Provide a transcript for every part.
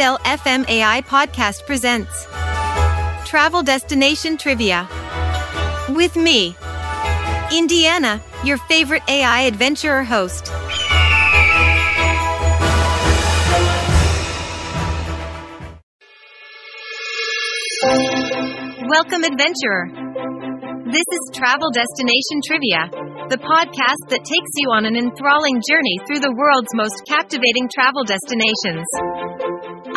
Citadel FM AI podcast presents Travel Destination Trivia. With me, Indiana, your favorite AI adventurer host. Welcome, adventurer. This is Travel Destination Trivia, the podcast that takes you on an enthralling journey through the world's most captivating travel destinations.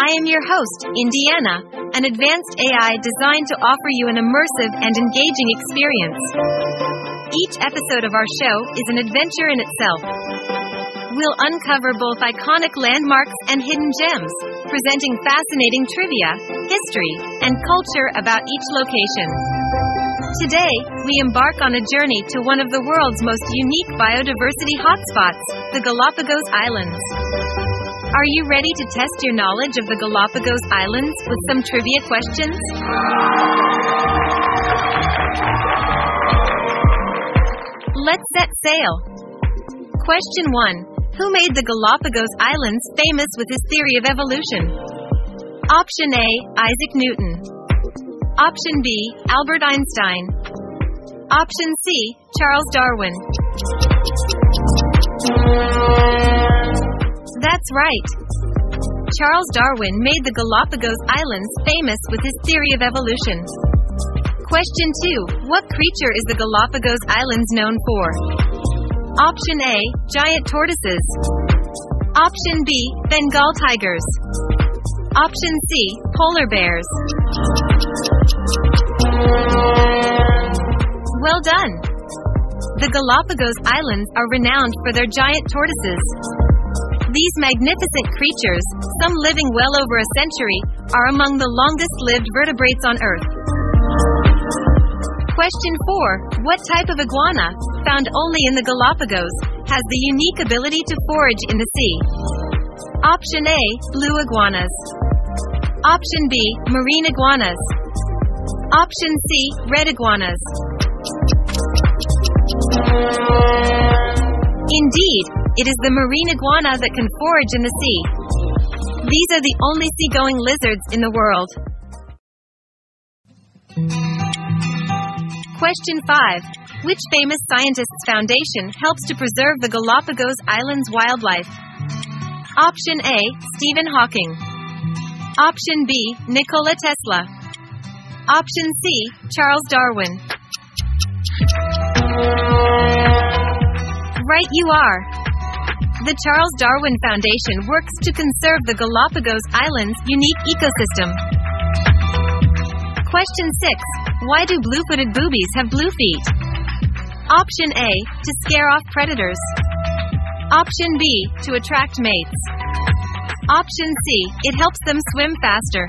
I am your host, Indiana, an advanced AI designed to offer you an immersive and engaging experience. Each episode of our show is an adventure in itself. We'll uncover both iconic landmarks and hidden gems, presenting fascinating trivia, history, and culture about each location. Today, we embark on a journey to one of the world's most unique biodiversity hotspots, the Galapagos Islands. Are you ready to test your knowledge of the Galapagos Islands with some trivia questions? Let's set sail. Question 1. Who made the Galapagos Islands famous with his theory of evolution? Option A. Isaac Newton. Option B. Albert Einstein. Option C. Charles Darwin. That's right. Charles Darwin made the Galapagos Islands famous with his theory of evolution. Question 2. What creature is the Galapagos Islands known for? Option A. Giant tortoises. Option B. Bengal tigers. Option C. Polar bears. Well done! The Galapagos Islands are renowned for their giant tortoises. These magnificent creatures, some living well over a century, are among the longest lived vertebrates on Earth. Question 4. What type of iguana, found only in the Galapagos, has the unique ability to forage in the sea? Option A. Blue iguanas. Option B. Marine iguanas. Option C. Red iguanas. Indeed, it is the marine iguana that can forage in the sea. These are the only seagoing lizards in the world. Question 5. Which famous scientist's foundation helps to preserve the Galapagos Islands wildlife? Option A. Stephen Hawking. Option B. Nikola Tesla. Option C. Charles Darwin. Right, you are. The Charles Darwin Foundation works to conserve the Galapagos Islands' unique ecosystem. Question 6. Why do blue footed boobies have blue feet? Option A. To scare off predators. Option B. To attract mates. Option C. It helps them swim faster.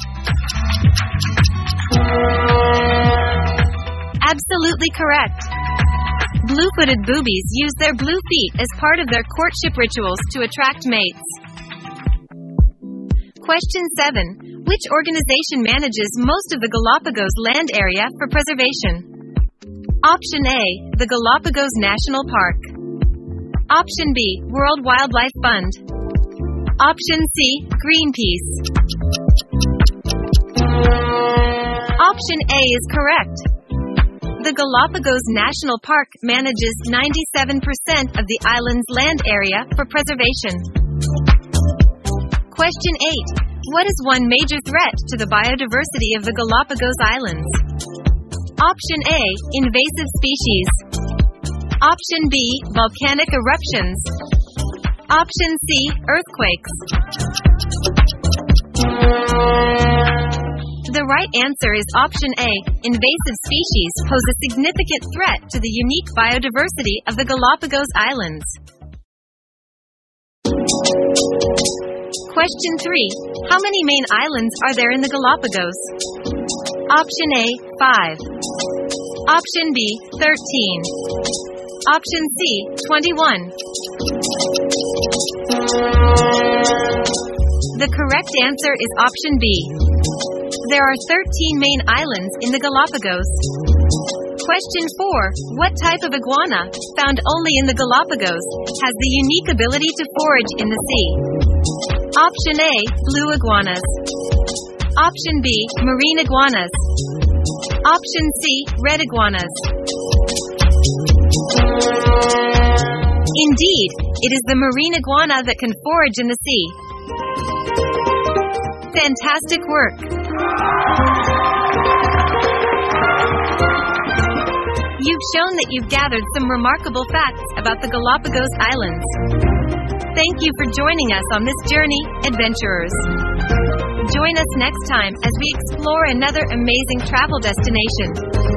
Absolutely correct. Blue footed boobies use their blue feet as part of their courtship rituals to attract mates. Question 7. Which organization manages most of the Galapagos land area for preservation? Option A. The Galapagos National Park. Option B. World Wildlife Fund. Option C. Greenpeace. Option A is correct. The Galapagos National Park manages 97% of the island's land area for preservation. Question 8. What is one major threat to the biodiversity of the Galapagos Islands? Option A. Invasive species. Option B. Volcanic eruptions. Option C. Earthquakes. The right answer is option A. Invasive species pose a significant threat to the unique biodiversity of the Galapagos Islands. Question 3. How many main islands are there in the Galapagos? Option A, 5. Option B, 13. Option C, 21. The correct answer is option B. There are 13 main islands in the Galapagos. Question 4. What type of iguana, found only in the Galapagos, has the unique ability to forage in the sea? Option A. Blue iguanas. Option B, marine iguanas. Option C, red iguanas. Indeed, it is the marine iguana that can forage in the sea. Fantastic work! You've shown that you've gathered some remarkable facts about the Galapagos Islands. Thank you for joining us on this journey, adventurers. Join us next time as we explore another amazing travel destination.